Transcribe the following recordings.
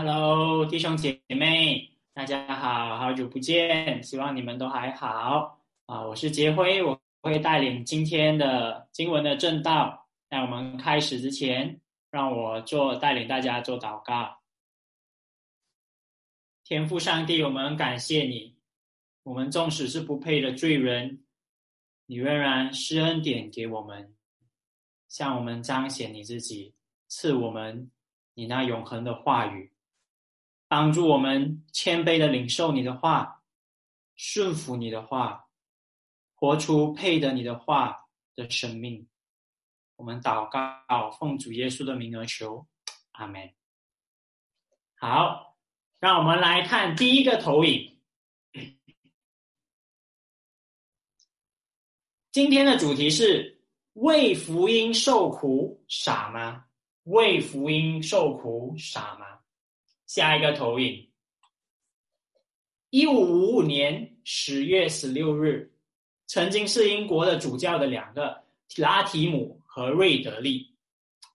Hello，弟兄姐妹，大家好，好久不见，希望你们都还好啊！我是杰辉，我会带领今天的经文的正道。在我们开始之前，让我做带领大家做祷告。天父上帝，我们感谢你，我们纵使是不配的罪人，你仍然施恩典给我们，向我们彰显你自己，赐我们你那永恒的话语。帮助我们谦卑的领受你的话，顺服你的话，活出配得你的话的生命。我们祷告，奉主耶稣的名而求，阿门。好，让我们来看第一个投影。今天的主题是为福音受苦傻吗？为福音受苦傻吗？下一个投影，一五五五年十月十六日，曾经是英国的主教的两个拉提姆和瑞德利，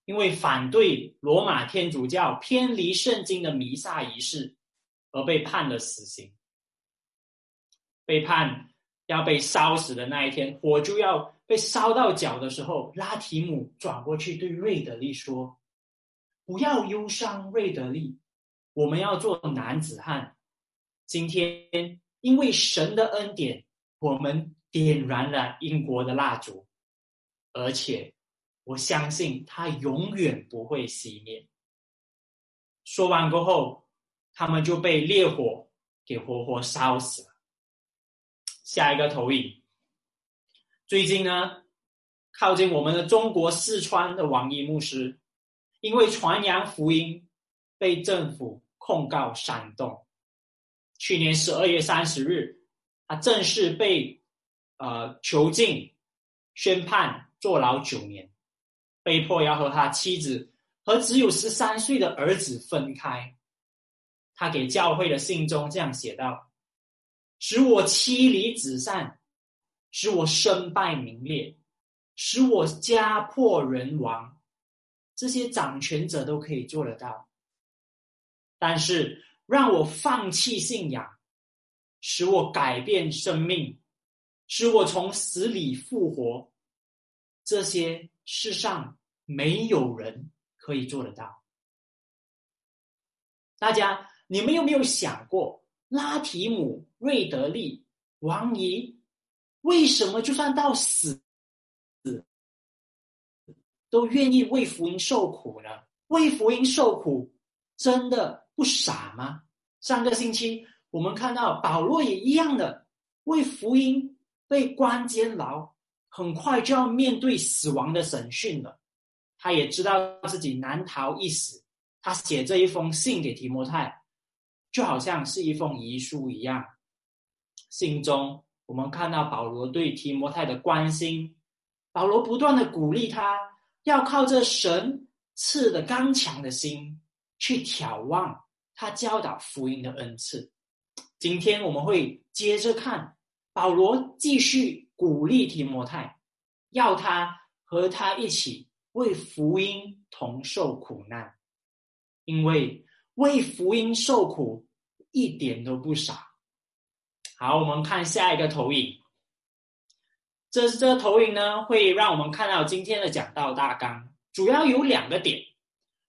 因为反对罗马天主教偏离圣经的弥撒仪式，而被判了死刑。被判要被烧死的那一天，火就要被烧到脚的时候，拉提姆转过去对瑞德利说：“不要忧伤，瑞德利。”我们要做男子汉。今天，因为神的恩典，我们点燃了英国的蜡烛，而且我相信它永远不会熄灭。说完过后，他们就被烈火给活活烧死了。下一个投影。最近呢，靠近我们的中国四川的王一牧师，因为传扬福音，被政府。控告煽动。去年十二月三十日，他正式被呃囚禁，宣判坐牢九年，被迫要和他妻子和只有十三岁的儿子分开。他给教会的信中这样写道：“使我妻离子散，使我身败名裂，使我家破人亡，这些掌权者都可以做得到。”但是让我放弃信仰，使我改变生命，使我从死里复活，这些世上没有人可以做得到。大家，你们有没有想过，拉提姆、瑞德利、王仪，为什么就算到死，都愿意为福音受苦呢？为福音受苦，真的？不傻吗？上个星期我们看到保罗也一样的为福音被关监牢，很快就要面对死亡的审讯了。他也知道自己难逃一死。他写这一封信给提摩太，就好像是一封遗书一样。信中我们看到保罗对提摩太的关心，保罗不断的鼓励他要靠着神赐的刚强的心去眺望。他教导福音的恩赐。今天我们会接着看保罗继续鼓励提摩太，要他和他一起为福音同受苦难，因为为福音受苦一点都不傻。好，我们看下一个投影。这这个投影呢，会让我们看到今天的讲道大纲，主要有两个点。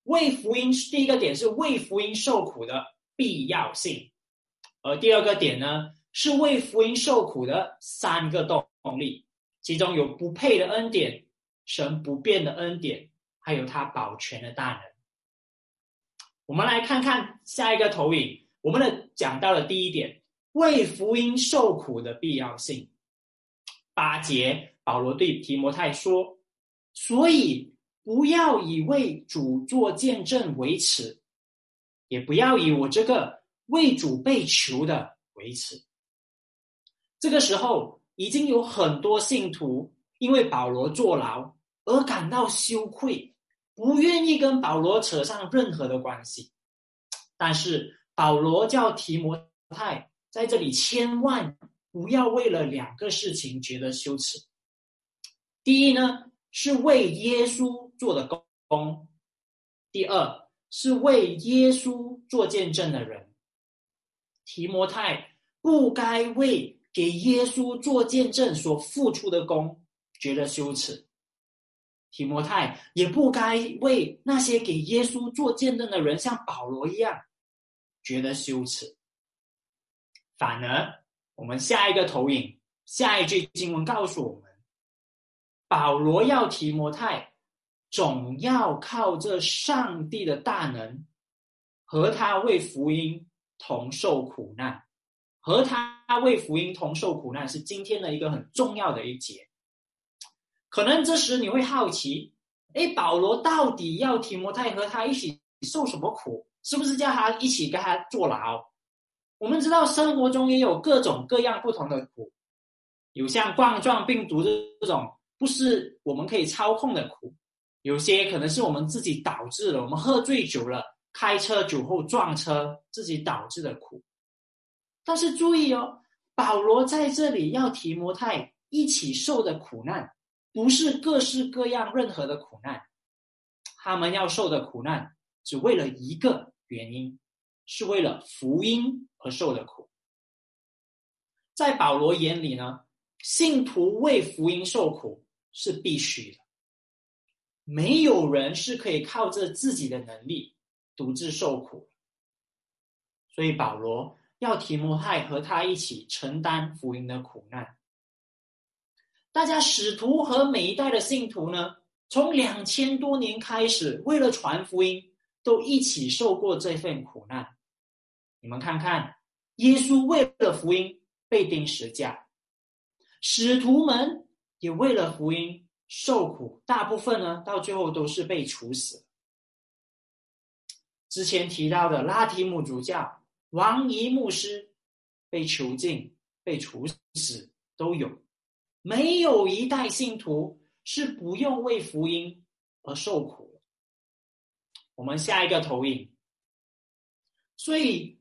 为福音，第一个点是为福音受苦的必要性，而第二个点呢，是为福音受苦的三个动力，其中有不配的恩典、神不变的恩典，还有他保全的大能。我们来看看下一个投影，我们的讲到了第一点，为福音受苦的必要性。八节，保罗对提摩太说：“所以。”不要以为主做见证为耻，也不要以我这个为主被囚的为耻。这个时候，已经有很多信徒因为保罗坐牢而感到羞愧，不愿意跟保罗扯上任何的关系。但是保罗叫提摩太在这里千万不要为了两个事情觉得羞耻。第一呢，是为耶稣。做的工，第二是为耶稣做见证的人。提摩太不该为给耶稣做见证所付出的功觉得羞耻，提摩太也不该为那些给耶稣做见证的人像保罗一样觉得羞耻。反而，我们下一个投影，下一句经文告诉我们，保罗要提摩太。总要靠这上帝的大能，和他为福音同受苦难，和他为福音同受苦难是今天的一个很重要的一节。可能这时你会好奇，哎，保罗到底要提摩太和他一起受什么苦？是不是叫他一起跟他坐牢？我们知道生活中也有各种各样不同的苦，有像冠状病毒这种不是我们可以操控的苦。有些可能是我们自己导致的，我们喝醉酒了，开车酒后撞车，自己导致的苦。但是注意哦，保罗在这里要提摩太一起受的苦难，不是各式各样任何的苦难，他们要受的苦难只为了一个原因，是为了福音而受的苦。在保罗眼里呢，信徒为福音受苦是必须的。没有人是可以靠着自己的能力独自受苦，所以保罗要提摩太和他一起承担福音的苦难。大家使徒和每一代的信徒呢，从两千多年开始，为了传福音，都一起受过这份苦难。你们看看，耶稣为了福音被钉十架，使徒们也为了福音。受苦，大部分呢，到最后都是被处死。之前提到的拉提姆主教、王仪牧师被囚禁、被处死都有，没有一代信徒是不用为福音而受苦。我们下一个投影，所以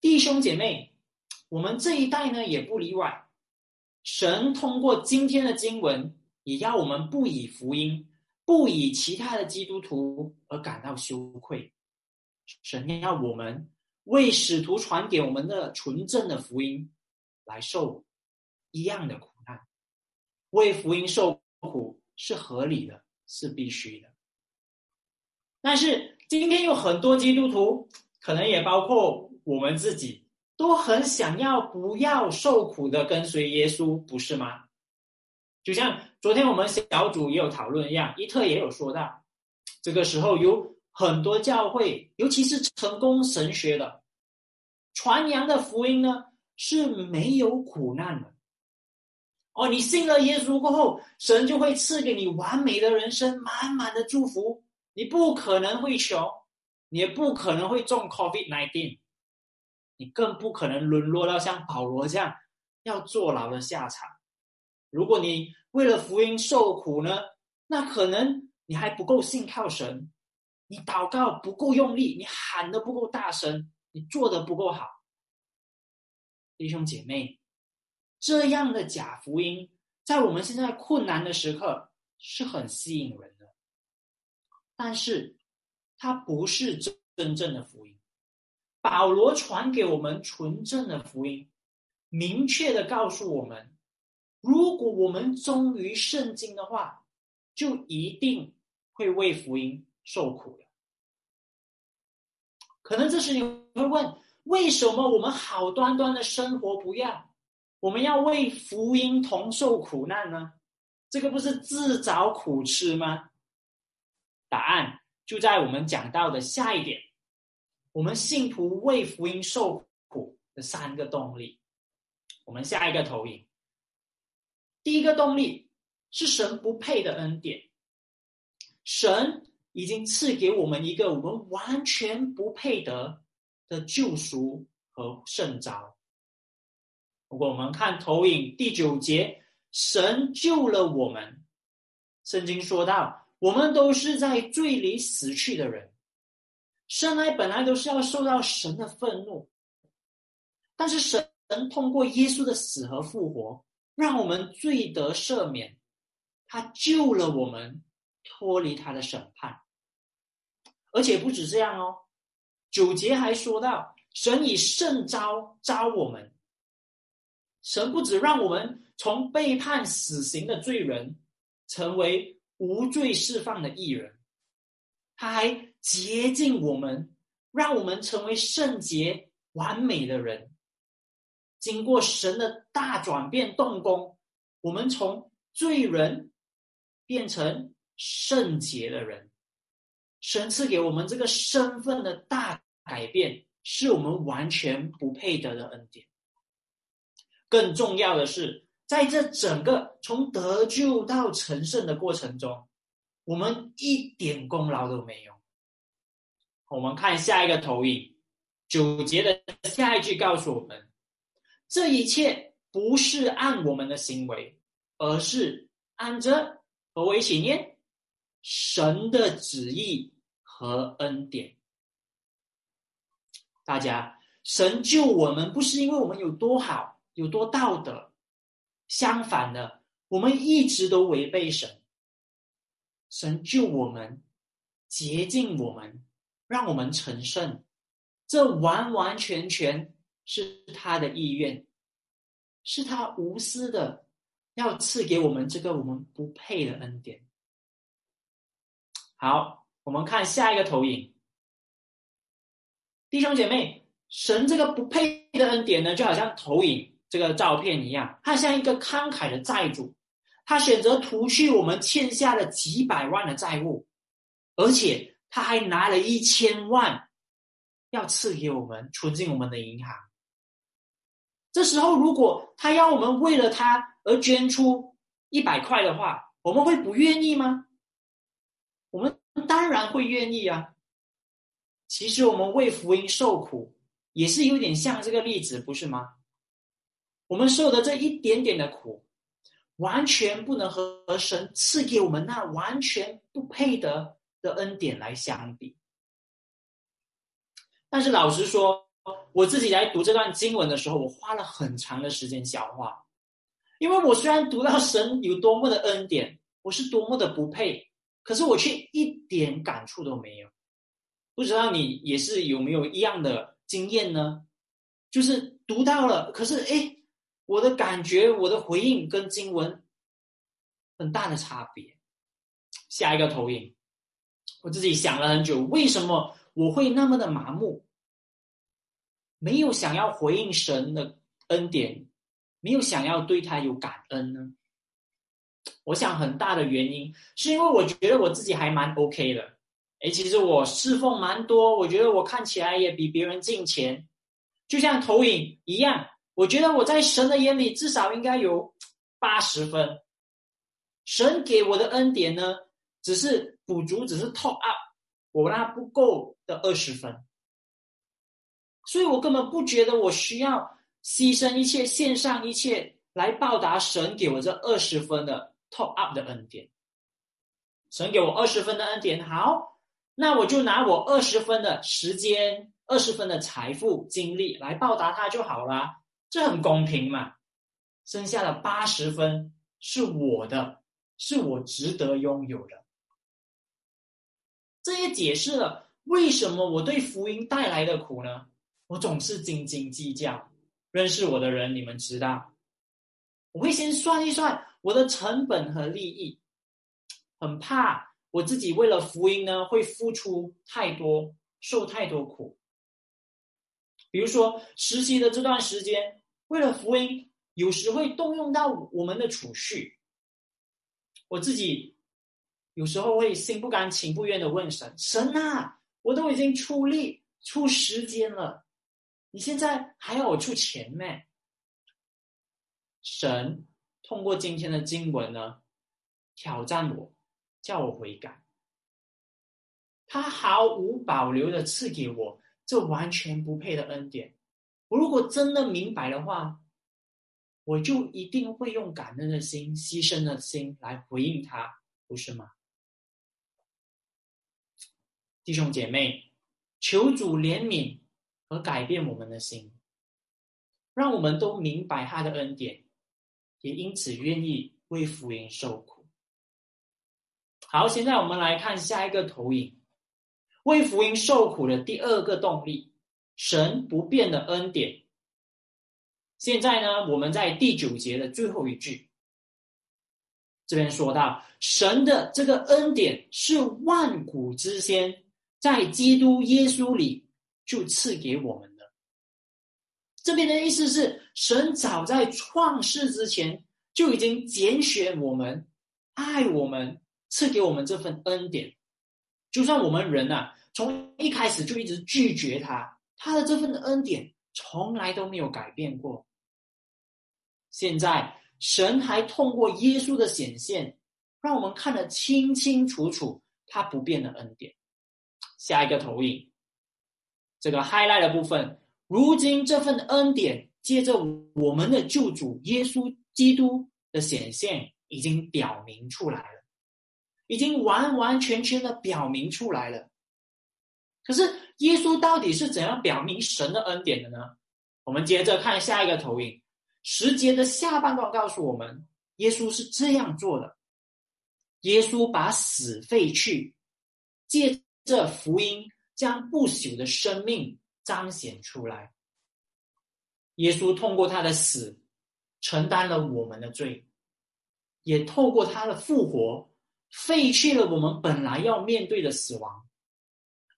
弟兄姐妹，我们这一代呢也不例外。神通过今天的经文，也要我们不以福音、不以其他的基督徒而感到羞愧。神要我们为使徒传给我们的纯正的福音来受一样的苦难，为福音受苦是合理的，是必须的。但是今天有很多基督徒，可能也包括我们自己。都很想要不要受苦的跟随耶稣，不是吗？就像昨天我们小组也有讨论一样，伊特也有说到，这个时候有很多教会，尤其是成功神学的传扬的福音呢，是没有苦难的。哦，你信了耶稣过后，神就会赐给你完美的人生，满满的祝福，你不可能会穷，你也不可能会中 COVID nineteen。你更不可能沦落到像保罗这样要坐牢的下场。如果你为了福音受苦呢，那可能你还不够信靠神，你祷告不够用力，你喊的不够大声，你做的不够好。弟兄姐妹，这样的假福音，在我们现在困难的时刻是很吸引人的，但是它不是真真正的福音。保罗传给我们纯正的福音，明确的告诉我们：如果我们忠于圣经的话，就一定会为福音受苦的。可能这时你会问：为什么我们好端端的生活不要，我们要为福音同受苦难呢？这个不是自找苦吃吗？答案就在我们讲到的下一点。我们信徒为福音受苦的三个动力，我们下一个投影。第一个动力是神不配的恩典，神已经赐给我们一个我们完全不配得的救赎和圣召。如果我们看投影第九节，神救了我们。圣经说到，我们都是在罪里死去的人。生来本来都是要受到神的愤怒，但是神通过耶稣的死和复活，让我们罪得赦免，他救了我们，脱离他的审判。而且不止这样哦，九节还说到，神以圣招招我们。神不止让我们从被判死刑的罪人，成为无罪释放的艺人，他还洁净我们，让我们成为圣洁完美的人。经过神的大转变动工，我们从罪人变成圣洁的人。神赐给我们这个身份的大改变，是我们完全不配得的恩典。更重要的是，在这整个从得救到成圣的过程中，我们一点功劳都没有。我们看下一个投影，九节的下一句告诉我们：这一切不是按我们的行为，而是按着何为起念神的旨意和恩典。大家，神救我们不是因为我们有多好。有多道德？相反的，我们一直都违背神。神救我们，洁净我们，让我们成圣，这完完全全是他的意愿，是他无私的要赐给我们这个我们不配的恩典。好，我们看下一个投影，弟兄姐妹，神这个不配的恩典呢，就好像投影。这个照片一样，他像一个慷慨的债主，他选择涂去我们欠下的几百万的债务，而且他还拿了一千万要赐给我们，存进我们的银行。这时候，如果他要我们为了他而捐出一百块的话，我们会不愿意吗？我们当然会愿意啊。其实，我们为福音受苦，也是有点像这个例子，不是吗？我们受的这一点点的苦，完全不能和神赐给我们那完全不配得的恩典来相比。但是老实说，我自己来读这段经文的时候，我花了很长的时间消化，因为我虽然读到神有多么的恩典，我是多么的不配，可是我却一点感触都没有。不知道你也是有没有一样的经验呢？就是读到了，可是哎。我的感觉，我的回应跟经文很大的差别。下一个投影，我自己想了很久，为什么我会那么的麻木，没有想要回应神的恩典，没有想要对他有感恩呢？我想很大的原因是因为我觉得我自己还蛮 OK 的。哎，其实我侍奉蛮多，我觉得我看起来也比别人进钱，就像投影一样。我觉得我在神的眼里至少应该有八十分，神给我的恩典呢，只是补足，只是 top up 我那不够的二十分，所以我根本不觉得我需要牺牲一切、献上一切来报答神给我这二十分的 top up 的恩典。神给我二十分的恩典，好，那我就拿我二十分的时间、二十分的财富、精力来报答他就好了。这很公平嘛？剩下的八十分是我的，是我值得拥有的。这也解释了为什么我对福音带来的苦呢？我总是斤斤计较。认识我的人，你们知道，我会先算一算我的成本和利益，很怕我自己为了福音呢会付出太多，受太多苦。比如说实习的这段时间。为了福音，有时会动用到我们的储蓄。我自己有时候会心不甘情不愿的问神：“神啊，我都已经出力出时间了，你现在还要我出钱吗？”神通过今天的经文呢，挑战我，叫我悔改。他毫无保留的赐给我这完全不配的恩典。我如果真的明白的话，我就一定会用感恩的心、牺牲的心来回应他，不是吗？弟兄姐妹，求主怜悯和改变我们的心，让我们都明白他的恩典，也因此愿意为福音受苦。好，现在我们来看下一个投影。为福音受苦的第二个动力，神不变的恩典。现在呢，我们在第九节的最后一句，这边说到神的这个恩典是万古之先，在基督耶稣里就赐给我们的。这边的意思是，神早在创世之前就已经拣选我们，爱我们，赐给我们这份恩典。就算我们人呐，从一开始就一直拒绝他，他的这份恩典从来都没有改变过。现在神还通过耶稣的显现，让我们看得清清楚楚他不变的恩典。下一个投影，这个 highlight 的部分，如今这份恩典借着我们的救主耶稣基督的显现，已经表明出来了。已经完完全全的表明出来了。可是耶稣到底是怎样表明神的恩典的呢？我们接着看下一个投影，十节的下半段告诉我们，耶稣是这样做的：耶稣把死废去，借这福音将不朽的生命彰显出来。耶稣通过他的死，承担了我们的罪，也透过他的复活。废去了我们本来要面对的死亡，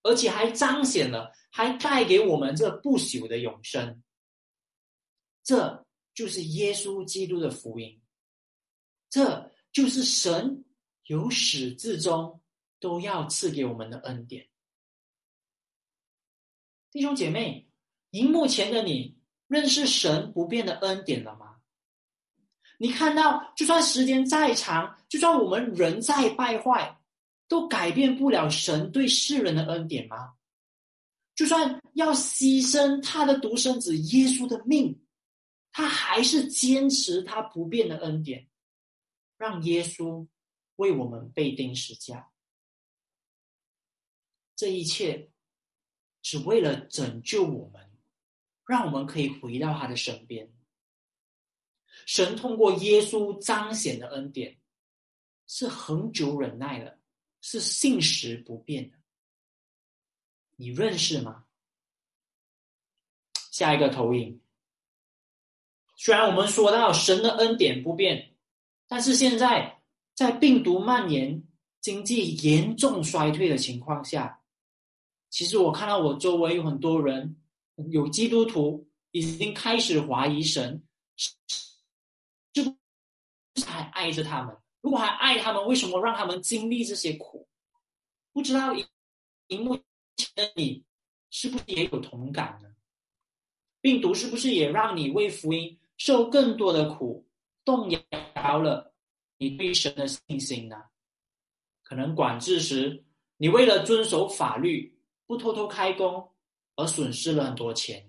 而且还彰显了，还带给我们这不朽的永生。这就是耶稣基督的福音，这就是神由始至终都要赐给我们的恩典。弟兄姐妹，荧幕前的你认识神不变的恩典了吗？你看到，就算时间再长，就算我们人再败坏，都改变不了神对世人的恩典吗？就算要牺牲他的独生子耶稣的命，他还是坚持他不变的恩典，让耶稣为我们被钉十架。这一切，只为了拯救我们，让我们可以回到他的身边。神通过耶稣彰显的恩典，是恒久忍耐的，是信实不变的。你认识吗？下一个投影。虽然我们说到神的恩典不变，但是现在在病毒蔓延、经济严重衰退的情况下，其实我看到我周围有很多人，有基督徒已经开始怀疑神。是不是还爱着他们，如果还爱他们，为什么让他们经历这些苦？不知道荧幕前的你是不是也有同感呢？病毒是不是也让你为福音受更多的苦，动摇了你对神的信心呢？可能管制时，你为了遵守法律不偷偷开工而损失了很多钱；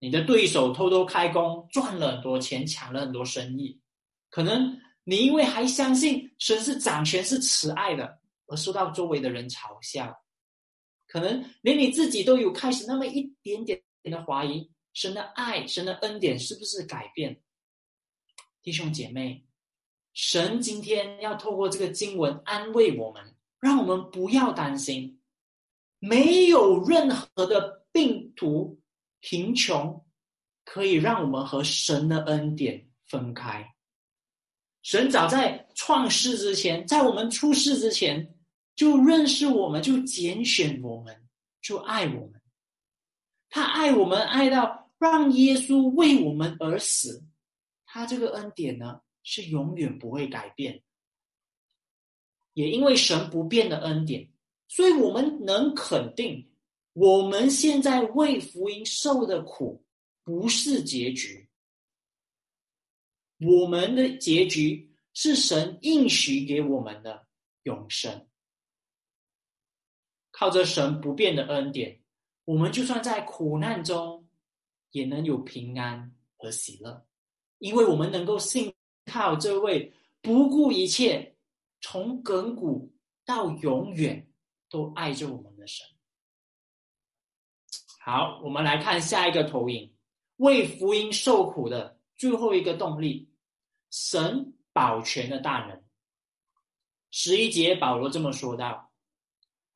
你的对手偷偷开工赚了很多钱，抢了很多生意，可能。你因为还相信神是掌权、是慈爱的，而受到周围的人嘲笑，可能连你自己都有开始那么一点点的怀疑神的爱、神的恩典是不是改变？弟兄姐妹，神今天要透过这个经文安慰我们，让我们不要担心，没有任何的病毒、贫穷可以让我们和神的恩典分开。神早在创世之前，在我们出世之前，就认识我们，就拣选我们，就爱我们。他爱我们，爱到让耶稣为我们而死。他这个恩典呢，是永远不会改变。也因为神不变的恩典，所以我们能肯定，我们现在为福音受的苦不是结局。我们的结局是神应许给我们的永生。靠着神不变的恩典，我们就算在苦难中，也能有平安和喜乐，因为我们能够信靠这位不顾一切、从亘古到永远都爱着我们的神。好，我们来看下一个投影：为福音受苦的。最后一个动力，神保全的大能。十一节，保罗这么说道：“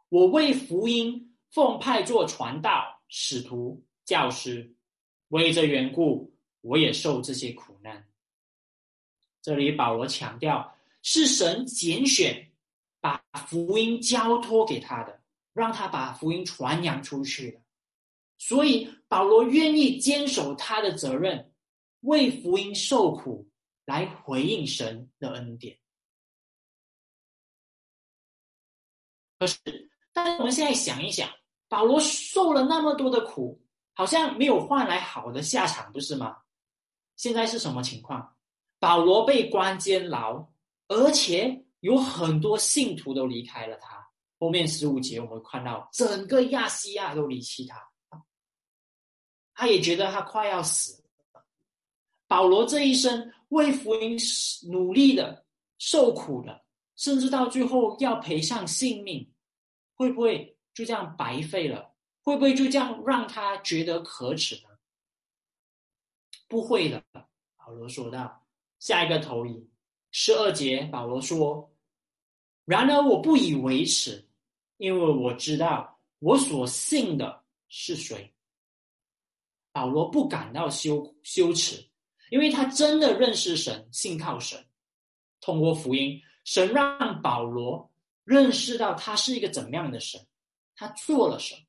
我为福音奉派做传道、使徒、教师，为这缘故，我也受这些苦难。这里保罗强调，是神拣选，把福音交托给他的，让他把福音传扬出去的。所以保罗愿意坚守他的责任，为福音受苦，来回应神的恩典。可是，但我们现在想一想，保罗受了那么多的苦，好像没有换来好的下场，不是吗？现在是什么情况？保罗被关监牢，而且有很多信徒都离开了他。后面十五节我们看到，整个亚细亚都离弃他，他也觉得他快要死了。保罗这一生为福音努力的、受苦的，甚至到最后要赔上性命，会不会就这样白费了？会不会就这样让他觉得可耻呢？不会的，保罗说道。下一个投影，十二节，保罗说：“然而我不以为耻，因为我知道我所信的是谁。”保罗不感到羞羞耻，因为他真的认识神，信靠神。通过福音，神让保罗认识到他是一个怎么样的神，他做了什么，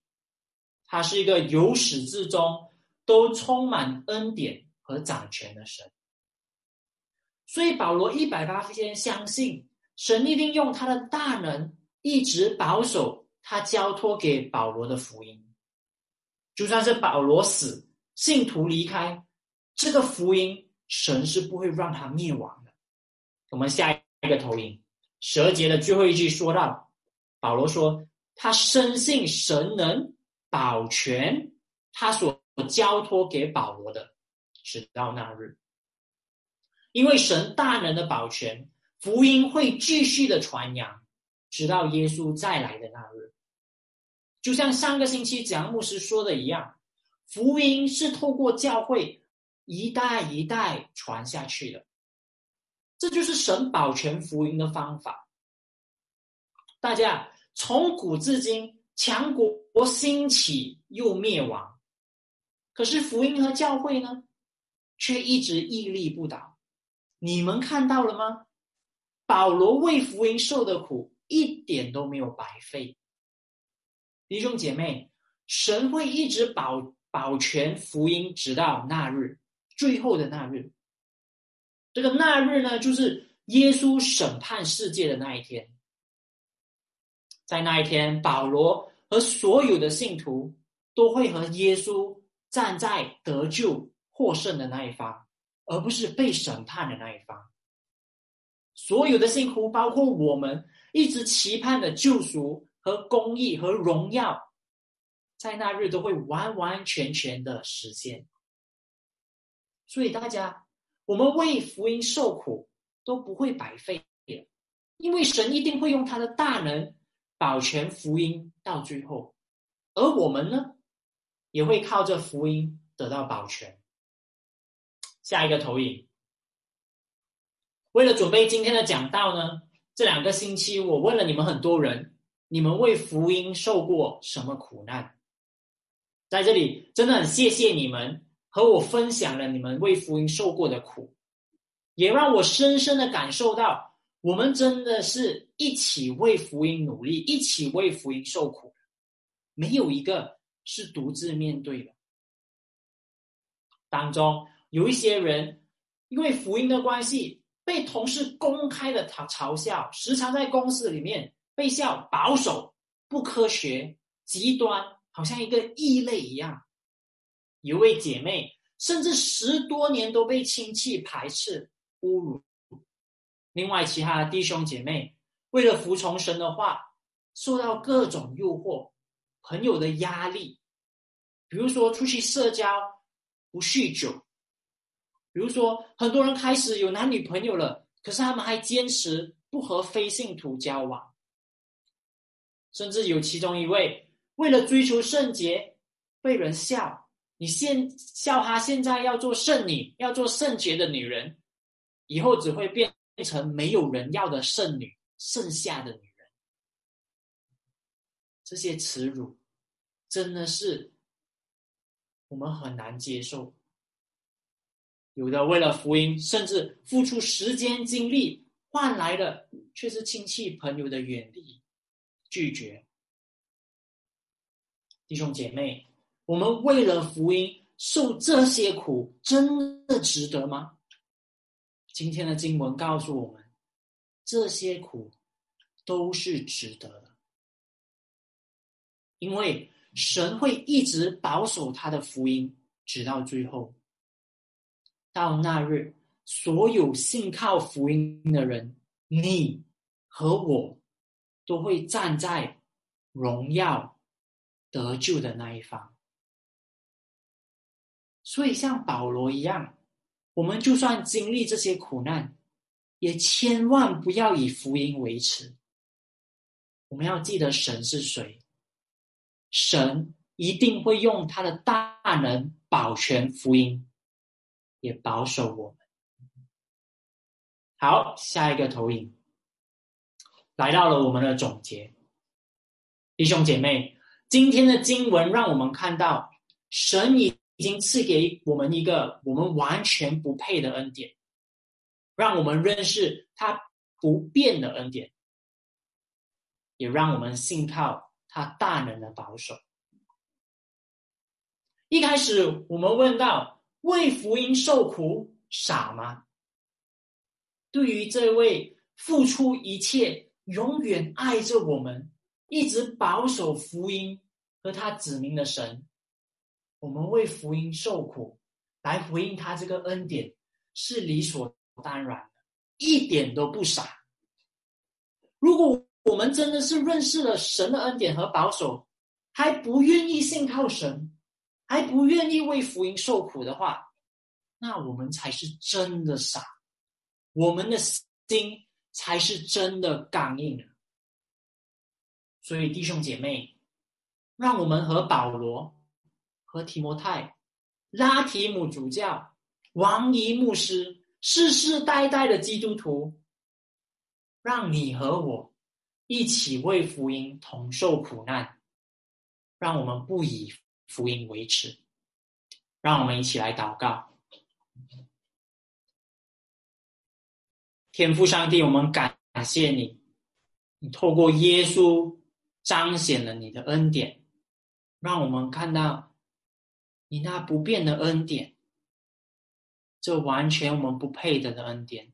他是一个由始至终都充满恩典和掌权的神。所以保罗一百八十相信神一定用他的大能一直保守他交托给保罗的福音，就算是保罗死，信徒离开，这个福音神是不会让他灭亡的。我们下一个投影，十二节的最后一句说到，保罗说他深信神能保全他所交托给保罗的，直到那日。因为神大能的保全，福音会继续的传扬，直到耶稣再来的那日。就像上个星期蒋牧师说的一样，福音是透过教会一代一代传下去的，这就是神保全福音的方法。大家从古至今，强国兴起又灭亡，可是福音和教会呢，却一直屹立不倒。你们看到了吗？保罗为福音受的苦一点都没有白费。弟兄姐妹，神会一直保保全福音，直到那日，最后的那日。这个那日呢，就是耶稣审判世界的那一天。在那一天，保罗和所有的信徒都会和耶稣站在得救获胜的那一方。而不是被审判的那一方。所有的信徒，包括我们，一直期盼的救赎和公义和荣耀，在那日都会完完全全的实现。所以大家，我们为福音受苦都不会白费的，因为神一定会用他的大能保全福音到最后，而我们呢，也会靠着福音得到保全。下一个投影。为了准备今天的讲道呢，这两个星期我问了你们很多人，你们为福音受过什么苦难？在这里真的很谢谢你们和我分享了你们为福音受过的苦，也让我深深的感受到，我们真的是一起为福音努力，一起为福音受苦，没有一个是独自面对的。当中。有一些人因为福音的关系，被同事公开的嘲嘲笑，时常在公司里面被笑保守、不科学、极端，好像一个异类一样。有位姐妹甚至十多年都被亲戚排斥、侮辱。另外，其他的弟兄姐妹为了服从神的话，受到各种诱惑、朋友的压力，比如说出去社交、不酗酒。比如说，很多人开始有男女朋友了，可是他们还坚持不和非信徒交往，甚至有其中一位为了追求圣洁，被人笑，你现笑他现在要做圣女，要做圣洁的女人，以后只会变成没有人要的圣女，剩下的女人。这些耻辱真的是我们很难接受。有的为了福音，甚至付出时间精力换来的，却是亲戚朋友的远离、拒绝。弟兄姐妹，我们为了福音受这些苦，真的值得吗？今天的经文告诉我们，这些苦都是值得的，因为神会一直保守他的福音，直到最后。到那日，所有信靠福音的人，你和我，都会站在荣耀得救的那一方。所以，像保罗一样，我们就算经历这些苦难，也千万不要以福音为耻。我们要记得神是谁，神一定会用他的大能保全福音。也保守我们。好，下一个投影，来到了我们的总结。弟兄姐妹，今天的经文让我们看到，神已经赐给我们一个我们完全不配的恩典，让我们认识他不变的恩典，也让我们信靠他大能的保守。一开始，我们问到。为福音受苦，傻吗？对于这位付出一切、永远爱着我们、一直保守福音和他指明的神，我们为福音受苦，来回应他这个恩典，是理所当然的，一点都不傻。如果我们真的是认识了神的恩典和保守，还不愿意信靠神？还不愿意为福音受苦的话，那我们才是真的傻，我们的心才是真的刚硬。所以弟兄姐妹，让我们和保罗、和提摩太、拉提姆主教、王仪牧师、世世代代的基督徒，让你和我一起为福音同受苦难，让我们不以。福音维持，让我们一起来祷告。天父上帝，我们感谢你，你透过耶稣彰显了你的恩典，让我们看到你那不变的恩典，这完全我们不配得的恩典，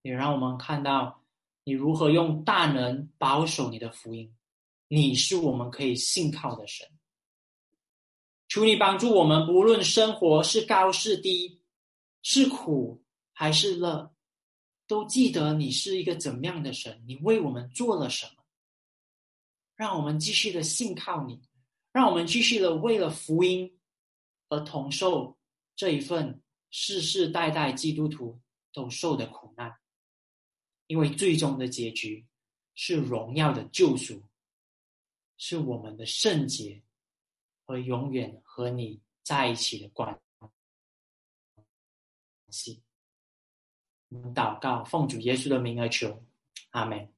也让我们看到你如何用大能保守你的福音，你是我们可以信靠的神。求你帮助我们，不论生活是高是低，是苦还是乐，都记得你是一个怎么样的神，你为我们做了什么，让我们继续的信靠你，让我们继续的为了福音而同受这一份世世代代基督徒都受的苦难，因为最终的结局是荣耀的救赎，是我们的圣洁。和永远和你在一起的关系，祷告，奉主耶稣的名而求，阿门。